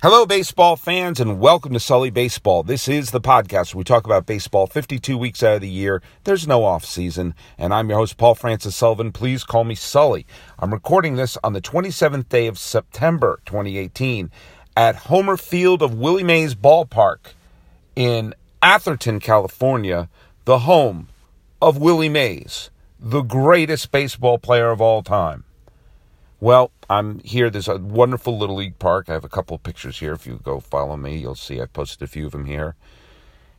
Hello, baseball fans, and welcome to Sully Baseball. This is the podcast where we talk about baseball 52 weeks out of the year. There's no off season, and I'm your host, Paul Francis Sullivan. Please call me Sully. I'm recording this on the 27th day of September 2018 at Homer Field of Willie Mays Ballpark in Atherton, California, the home of Willie Mays, the greatest baseball player of all time. Well, I'm here. There's a wonderful Little League park. I have a couple of pictures here. If you go follow me, you'll see I posted a few of them here.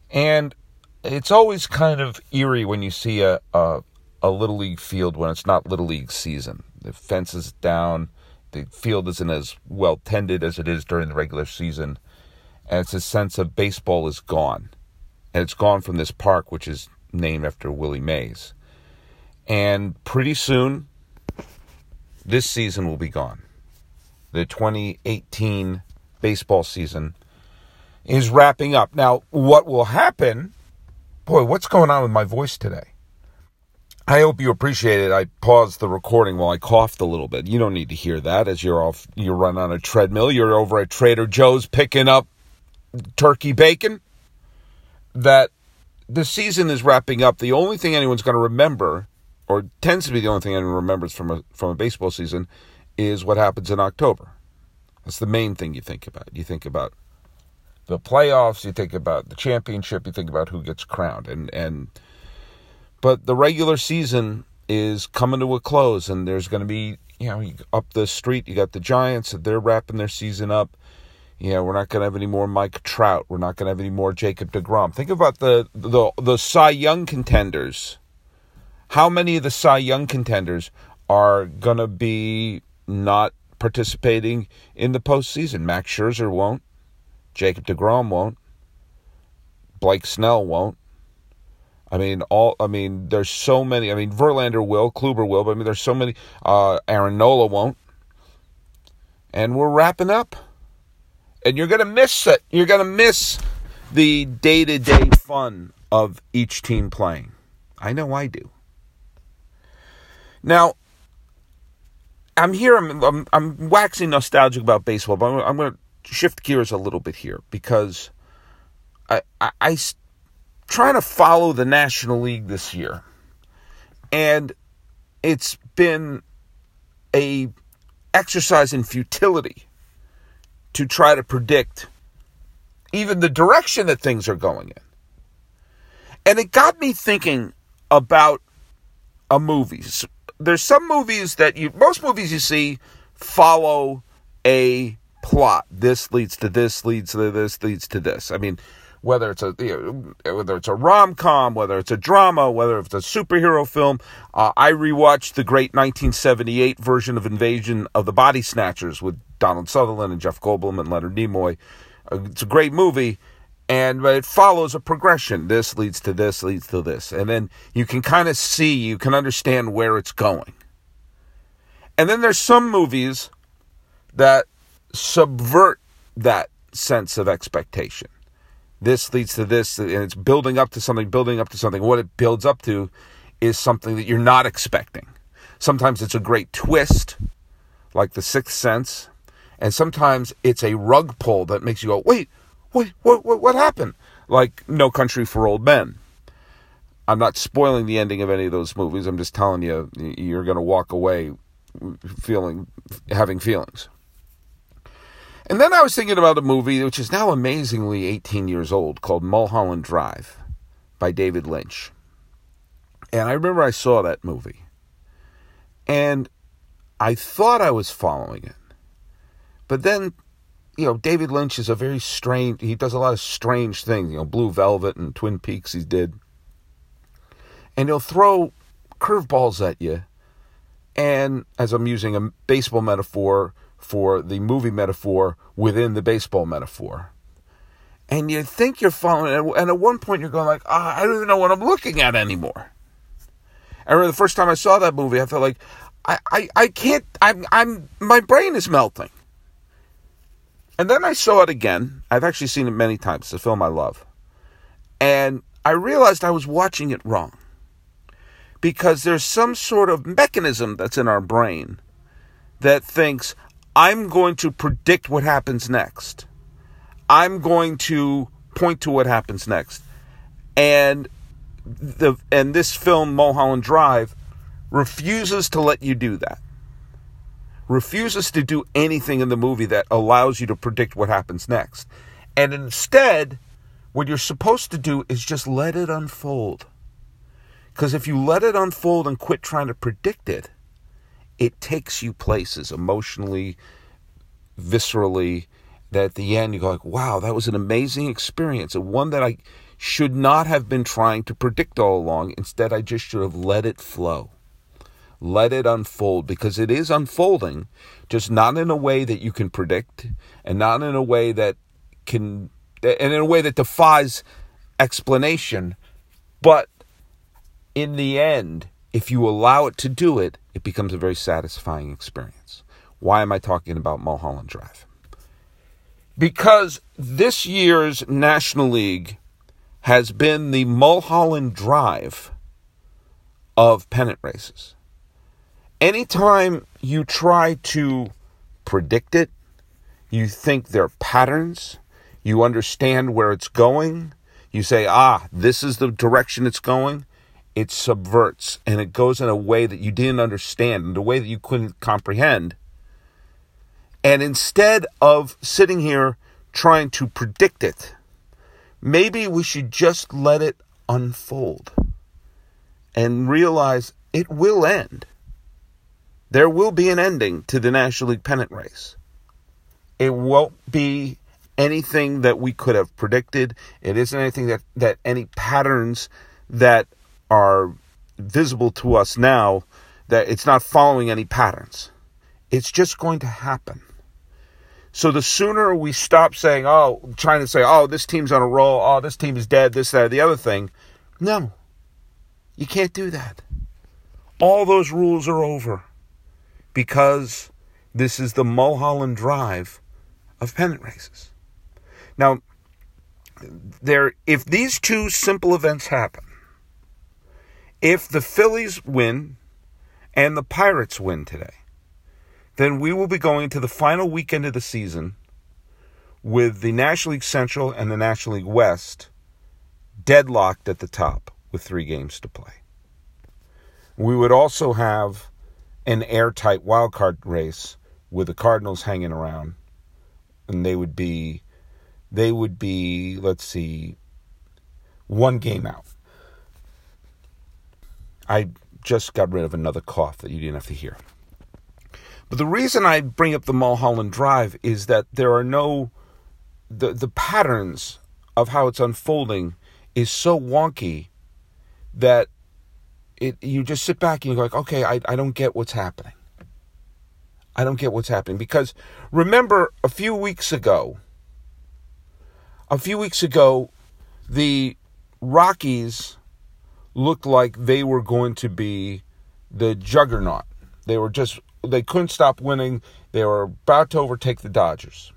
And it's always kind of eerie when you see a, a, a Little League field when it's not Little League season. The fence is down, the field isn't as well tended as it is during the regular season. And it's a sense of baseball is gone. And it's gone from this park, which is named after Willie Mays. And pretty soon, this season will be gone. The 2018 baseball season is wrapping up. Now, what will happen? Boy, what's going on with my voice today? I hope you appreciate it. I paused the recording while I coughed a little bit. You don't need to hear that as you're off you run on a treadmill. You're over at Trader Joe's picking up turkey bacon. That the season is wrapping up. The only thing anyone's going to remember or tends to be the only thing anyone remembers from a from a baseball season, is what happens in October. That's the main thing you think about. You think about the playoffs, you think about the championship, you think about who gets crowned, and and but the regular season is coming to a close, and there's going to be you know up the street you got the Giants, they're wrapping their season up. Know, we're not going to have any more Mike Trout. We're not going to have any more Jacob DeGrom. Think about the the the Cy Young contenders how many of the Cy Young contenders are going to be not participating in the postseason? Max Scherzer won't. Jacob DeGrom won't. Blake Snell won't. I mean, all. I mean, there's so many. I mean, Verlander will, Kluber will, but I mean, there's so many. Uh, Aaron Nola won't. And we're wrapping up. And you're gonna miss it. You're gonna miss the day to day fun of each team playing. I know I do. Now, I'm here. I'm, I'm, I'm waxing nostalgic about baseball, but I'm, I'm going to shift gears a little bit here because I, I, I trying to follow the National League this year, and it's been a exercise in futility to try to predict even the direction that things are going in. And it got me thinking about a movie there's some movies that you most movies you see follow a plot. This leads to this, leads to this, leads to this. I mean, whether it's a you know, whether it's a rom com, whether it's a drama, whether it's a superhero film. Uh, I rewatched the great 1978 version of Invasion of the Body Snatchers with Donald Sutherland and Jeff Goldblum and Leonard Nimoy. Uh, it's a great movie and but it follows a progression. This leads to this, leads to this. And then you can kind of see, you can understand where it's going. And then there's some movies that subvert that sense of expectation. This leads to this, and it's building up to something, building up to something. What it builds up to is something that you're not expecting. Sometimes it's a great twist, like The Sixth Sense, and sometimes it's a rug pull that makes you go, wait, what, what, what, what happened? Like No Country for Old Men. I'm not spoiling the ending of any of those movies. I'm just telling you, you're going to walk away feeling, having feelings. And then I was thinking about a movie which is now amazingly 18 years old called Mulholland Drive by David Lynch. And I remember I saw that movie. And I thought I was following it. But then you know, David Lynch is a very strange, he does a lot of strange things, you know, Blue Velvet and Twin Peaks he did. And he'll throw curveballs at you. And as I'm using a baseball metaphor for the movie metaphor within the baseball metaphor. And you think you're following, and at one point you're going like, ah, I don't even know what I'm looking at anymore. I remember the first time I saw that movie, I felt like, I, I, I can't, I'm, I'm, my brain is melting. And then I saw it again. I've actually seen it many times. It's a film I love. And I realized I was watching it wrong. Because there's some sort of mechanism that's in our brain that thinks, I'm going to predict what happens next. I'm going to point to what happens next. And the and this film Mulholland Drive refuses to let you do that. Refuses to do anything in the movie that allows you to predict what happens next. And instead, what you're supposed to do is just let it unfold. Because if you let it unfold and quit trying to predict it, it takes you places emotionally, viscerally, that at the end you go like, wow, that was an amazing experience. And one that I should not have been trying to predict all along. Instead, I just should have let it flow. Let it unfold because it is unfolding, just not in a way that you can predict and not in a way that can, and in a way that defies explanation. But in the end, if you allow it to do it, it becomes a very satisfying experience. Why am I talking about Mulholland Drive? Because this year's National League has been the Mulholland Drive of pennant races. Anytime you try to predict it, you think there are patterns, you understand where it's going, you say, ah, this is the direction it's going, it subverts and it goes in a way that you didn't understand, in a way that you couldn't comprehend. And instead of sitting here trying to predict it, maybe we should just let it unfold and realize it will end. There will be an ending to the National League pennant race. It won't be anything that we could have predicted. It isn't anything that, that any patterns that are visible to us now, that it's not following any patterns. It's just going to happen. So the sooner we stop saying, oh, trying to say, oh, this team's on a roll, oh, this team is dead, this, that, the other thing. No, you can't do that. All those rules are over because this is the Mulholland Drive of pennant races. Now, there, if these two simple events happen, if the Phillies win and the Pirates win today, then we will be going to the final weekend of the season with the National League Central and the National League West deadlocked at the top with three games to play. We would also have an airtight wild card race with the Cardinals hanging around, and they would be, they would be, let's see, one game out. I just got rid of another cough that you didn't have to hear. But the reason I bring up the Mulholland Drive is that there are no the the patterns of how it's unfolding is so wonky that it you just sit back and you're like, okay, I, I don't get what's happening. I don't get what's happening. Because remember a few weeks ago, a few weeks ago, the Rockies looked like they were going to be the juggernaut. They were just they couldn't stop winning. They were about to overtake the Dodgers.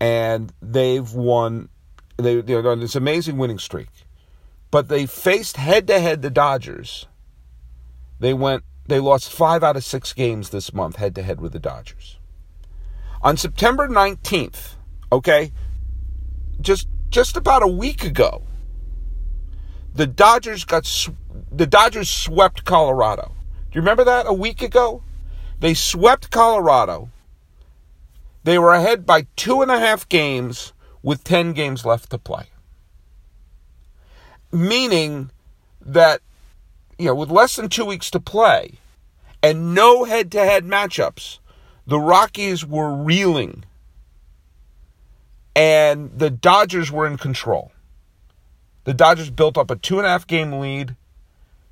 And they've won they they're on this amazing winning streak. But they faced head to head the Dodgers. They went they lost 5 out of 6 games this month head to head with the Dodgers. On September 19th, okay? Just just about a week ago, the Dodgers got the Dodgers swept Colorado. Do you remember that a week ago? They swept Colorado. They were ahead by two and a half games with 10 games left to play. Meaning that, you know, with less than two weeks to play and no head to head matchups, the Rockies were reeling and the Dodgers were in control. The Dodgers built up a two and a half game lead.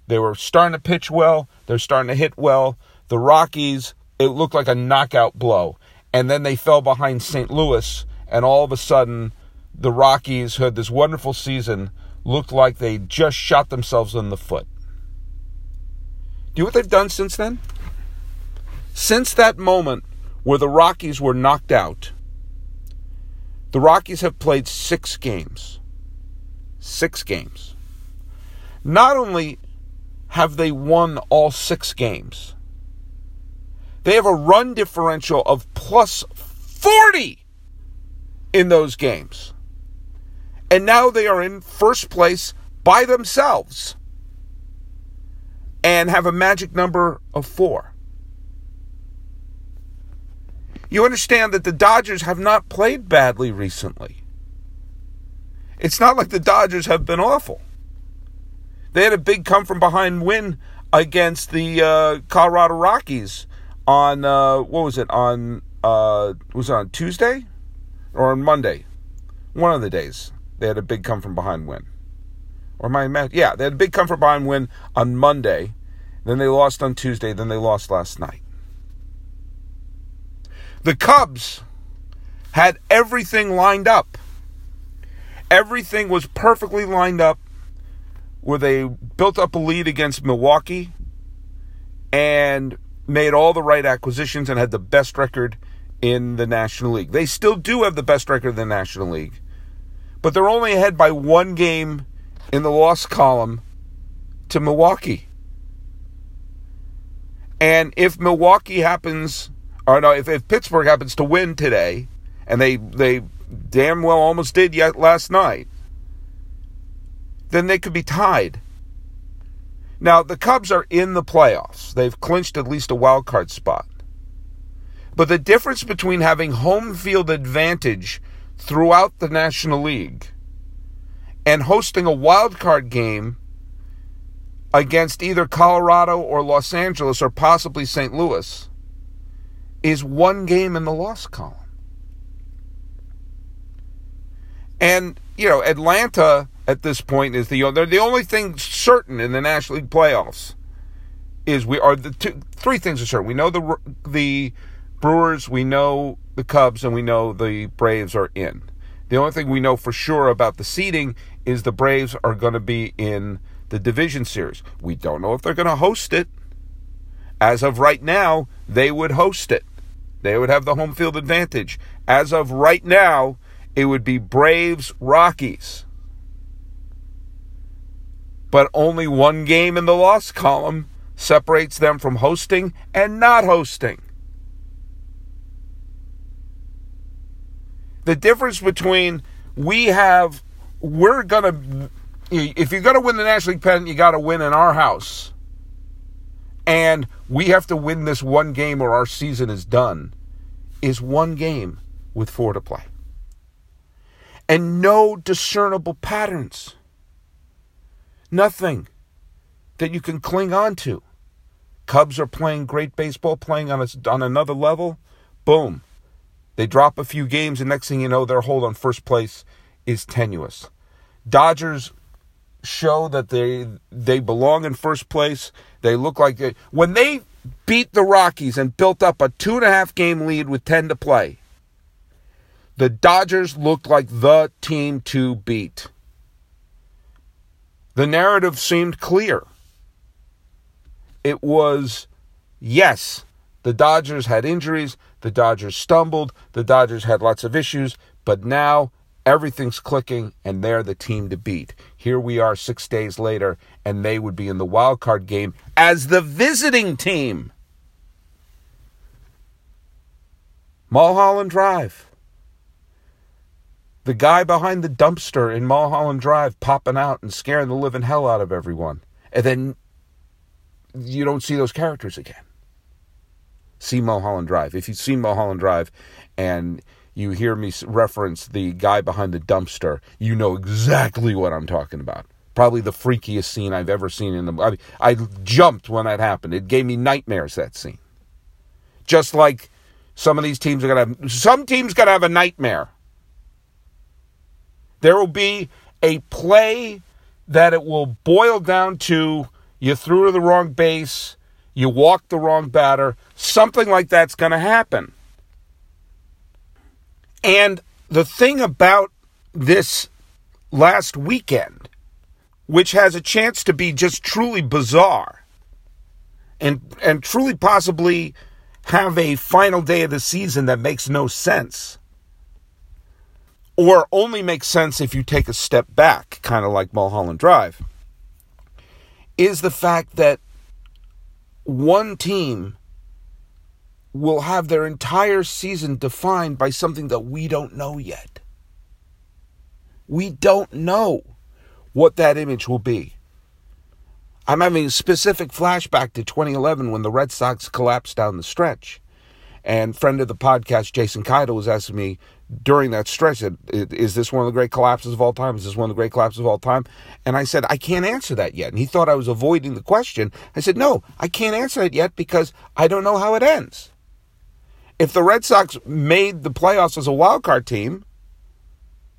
They were starting to pitch well. They're starting to hit well. The Rockies, it looked like a knockout blow. And then they fell behind St. Louis, and all of a sudden, the Rockies, had this wonderful season, looked like they just shot themselves in the foot. Do you know what they've done since then? Since that moment where the Rockies were knocked out, the Rockies have played six games. Six games. Not only have they won all six games. They have a run differential of plus 40. in those games. And now they are in first place by themselves and have a magic number of four. You understand that the Dodgers have not played badly recently. It's not like the Dodgers have been awful. They had a big come from behind win against the uh, Colorado Rockies on uh, what was it on uh, was it on Tuesday or on Monday? One of the days they had a big come from behind win. Or my yeah, they had a big come from behind win on Monday. Then they lost on Tuesday. Then they lost last night. The Cubs had everything lined up. Everything was perfectly lined up where they built up a lead against Milwaukee and made all the right acquisitions and had the best record in the National League. They still do have the best record in the National League, but they're only ahead by one game in the loss column to Milwaukee. And if Milwaukee happens, or no, if, if Pittsburgh happens to win today, and they they damn well almost did yet last night, then they could be tied. Now the Cubs are in the playoffs; they've clinched at least a wild card spot. But the difference between having home field advantage throughout the National League and hosting a wild card game against either Colorado or Los Angeles or possibly St. Louis is one game in the loss column. And, you know, Atlanta at this point is the they're the only thing certain in the National League playoffs is we are the two three things are certain. We know the the Brewers, we know the Cubs, and we know the Braves are in. The only thing we know for sure about the seeding is the Braves are going to be in the division series. We don't know if they're going to host it. As of right now, they would host it. They would have the home field advantage. As of right now, it would be Braves Rockies. But only one game in the loss column separates them from hosting and not hosting. The difference between we have we're gonna if you're gonna win the National League pennant, you got to win in our house, and we have to win this one game or our season is done. Is one game with four to play, and no discernible patterns. Nothing that you can cling on to. Cubs are playing great baseball, playing on a, on another level. Boom. They drop a few games, and next thing you know, their hold on first place is tenuous. Dodgers show that they they belong in first place. They look like they, when they beat the Rockies and built up a two and a half game lead with ten to play. The Dodgers looked like the team to beat. The narrative seemed clear. It was yes, the Dodgers had injuries. The Dodgers stumbled. The Dodgers had lots of issues. But now everything's clicking and they're the team to beat. Here we are six days later, and they would be in the wild card game as the visiting team. Mulholland Drive. The guy behind the dumpster in Mulholland Drive popping out and scaring the living hell out of everyone. And then you don't see those characters again see Mulholland Drive. If you've seen Mulholland Drive and you hear me reference the guy behind the dumpster, you know exactly what I'm talking about. Probably the freakiest scene I've ever seen in the. I, I jumped when that happened. It gave me nightmares. That scene. Just like some of these teams are gonna have. Some teams gonna have a nightmare. There will be a play that it will boil down to you threw to the wrong base you walk the wrong batter, something like that's going to happen. And the thing about this last weekend, which has a chance to be just truly bizarre and and truly possibly have a final day of the season that makes no sense or only makes sense if you take a step back, kind of like Mulholland Drive, is the fact that one team will have their entire season defined by something that we don't know yet. We don't know what that image will be. I'm having a specific flashback to 2011 when the Red Sox collapsed down the stretch. And friend of the podcast, Jason Keidel, was asking me during that stretch, is this one of the great collapses of all time? Is this one of the great collapses of all time? And I said, I can't answer that yet. And he thought I was avoiding the question. I said, no, I can't answer it yet because I don't know how it ends. If the Red Sox made the playoffs as a wild card team,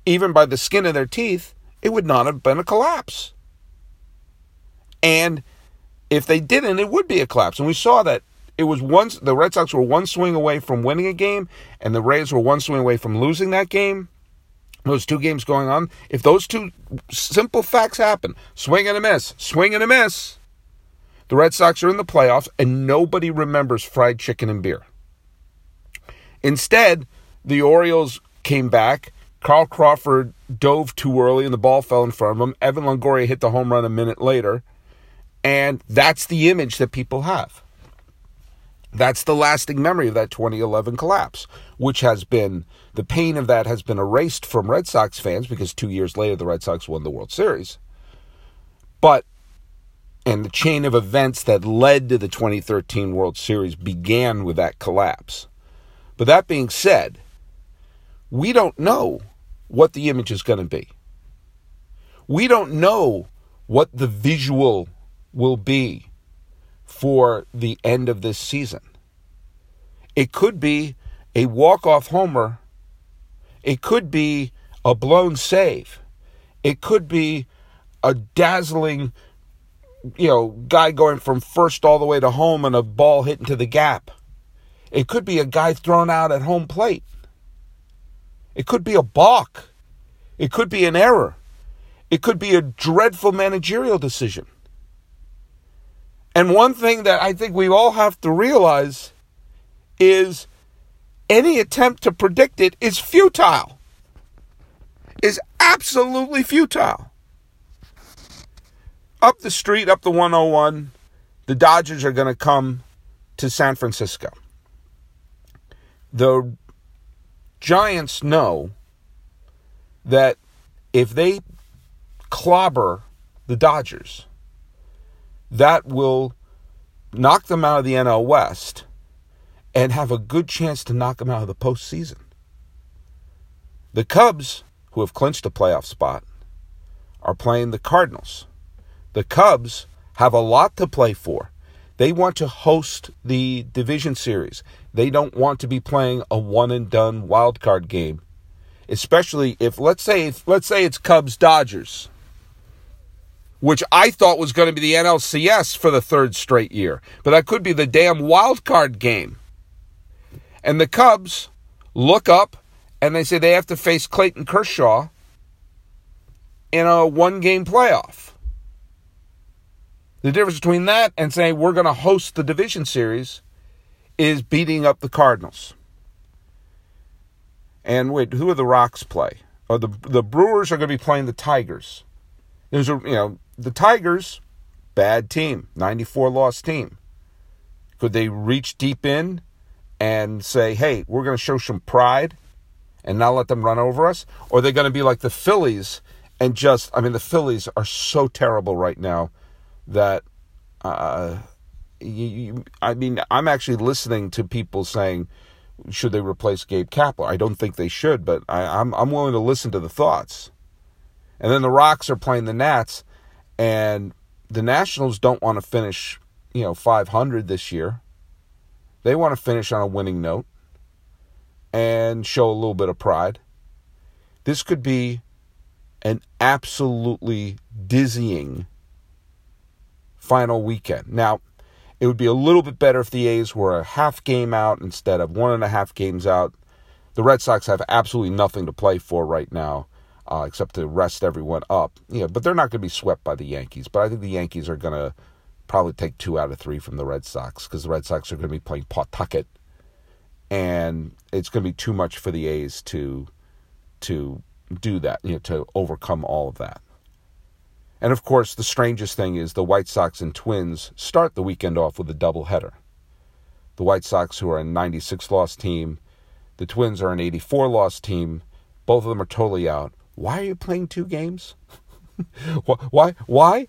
even by the skin of their teeth, it would not have been a collapse. And if they didn't, it would be a collapse. And we saw that it was once the Red Sox were one swing away from winning a game, and the Rays were one swing away from losing that game. Those two games going on. If those two simple facts happen, swing and a miss, swing and a miss, the Red Sox are in the playoffs, and nobody remembers fried chicken and beer. Instead, the Orioles came back. Carl Crawford dove too early and the ball fell in front of him. Evan Longoria hit the home run a minute later. And that's the image that people have. That's the lasting memory of that 2011 collapse, which has been the pain of that has been erased from Red Sox fans because two years later the Red Sox won the World Series. But, and the chain of events that led to the 2013 World Series began with that collapse. But that being said, we don't know what the image is going to be. We don't know what the visual will be for the end of this season. It could be a walk-off homer. It could be a blown save. It could be a dazzling, you know, guy going from first all the way to home and a ball hitting to the gap. It could be a guy thrown out at home plate. It could be a balk. It could be an error. It could be a dreadful managerial decision. And one thing that I think we all have to realize is any attempt to predict it is futile. Is absolutely futile. Up the street, up the 101, the Dodgers are going to come to San Francisco. The Giants know that if they clobber the Dodgers, that will knock them out of the NL West and have a good chance to knock them out of the postseason. The Cubs, who have clinched a playoff spot, are playing the Cardinals. The Cubs have a lot to play for. They want to host the division series. They don't want to be playing a one and done wild card game. Especially if let's say if, let's say it's Cubs Dodgers which I thought was going to be the NLCS for the third straight year. But that could be the damn wild card game. And the Cubs look up and they say they have to face Clayton Kershaw in a one game playoff. The difference between that and saying we're going to host the division series is beating up the Cardinals. And wait, who are the Rocks play? Oh, the the Brewers are going to be playing the Tigers. There's a you know the Tigers, bad team, 94 loss team. Could they reach deep in and say, hey, we're going to show some pride and not let them run over us? Or are they going to be like the Phillies and just, I mean, the Phillies are so terrible right now that, uh, you, you, I mean, I'm actually listening to people saying, should they replace Gabe Kapler? I don't think they should, but I, I'm, I'm willing to listen to the thoughts. And then the Rocks are playing the Nats and the Nationals don't want to finish, you know, 500 this year. They want to finish on a winning note and show a little bit of pride. This could be an absolutely dizzying final weekend. Now, it would be a little bit better if the A's were a half game out instead of one and a half games out. The Red Sox have absolutely nothing to play for right now uh, except to rest everyone up. Yeah, but they're not going to be swept by the Yankees. But I think the Yankees are going to probably take two out of three from the Red Sox because the Red Sox are going to be playing Pawtucket, and it's going to be too much for the A's to to do that. You know, to overcome all of that. And of course, the strangest thing is the White Sox and Twins start the weekend off with a doubleheader. The White Sox, who are a 96 loss team, the Twins are an 84 loss team. Both of them are totally out. Why are you playing two games? why? Why?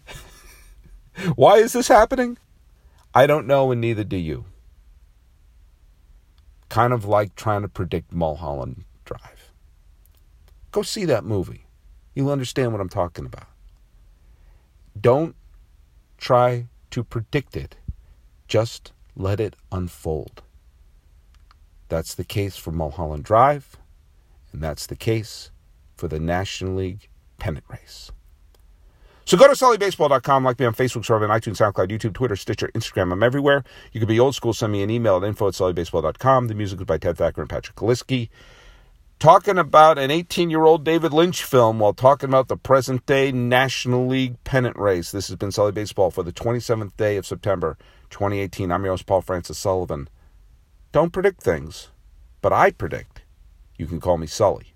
Why is this happening? I don't know, and neither do you. Kind of like trying to predict Mulholland Drive. Go see that movie. You'll understand what I'm talking about. Don't try to predict it, just let it unfold. That's the case for Mulholland Drive, and that's the case for the National League pennant race. So go to sullybaseball.com, like me on Facebook, subscribe on iTunes, SoundCloud, YouTube, Twitter, Stitcher, Instagram. I'm everywhere. You can be old school. Send me an email at info at sullybaseball.com. The music is by Ted Thacker and Patrick Kaliski. Talking about an 18 year old David Lynch film while talking about the present day National League pennant race. This has been Sully Baseball for the 27th day of September 2018. I'm your host, Paul Francis Sullivan. Don't predict things, but I predict. You can call me Sully.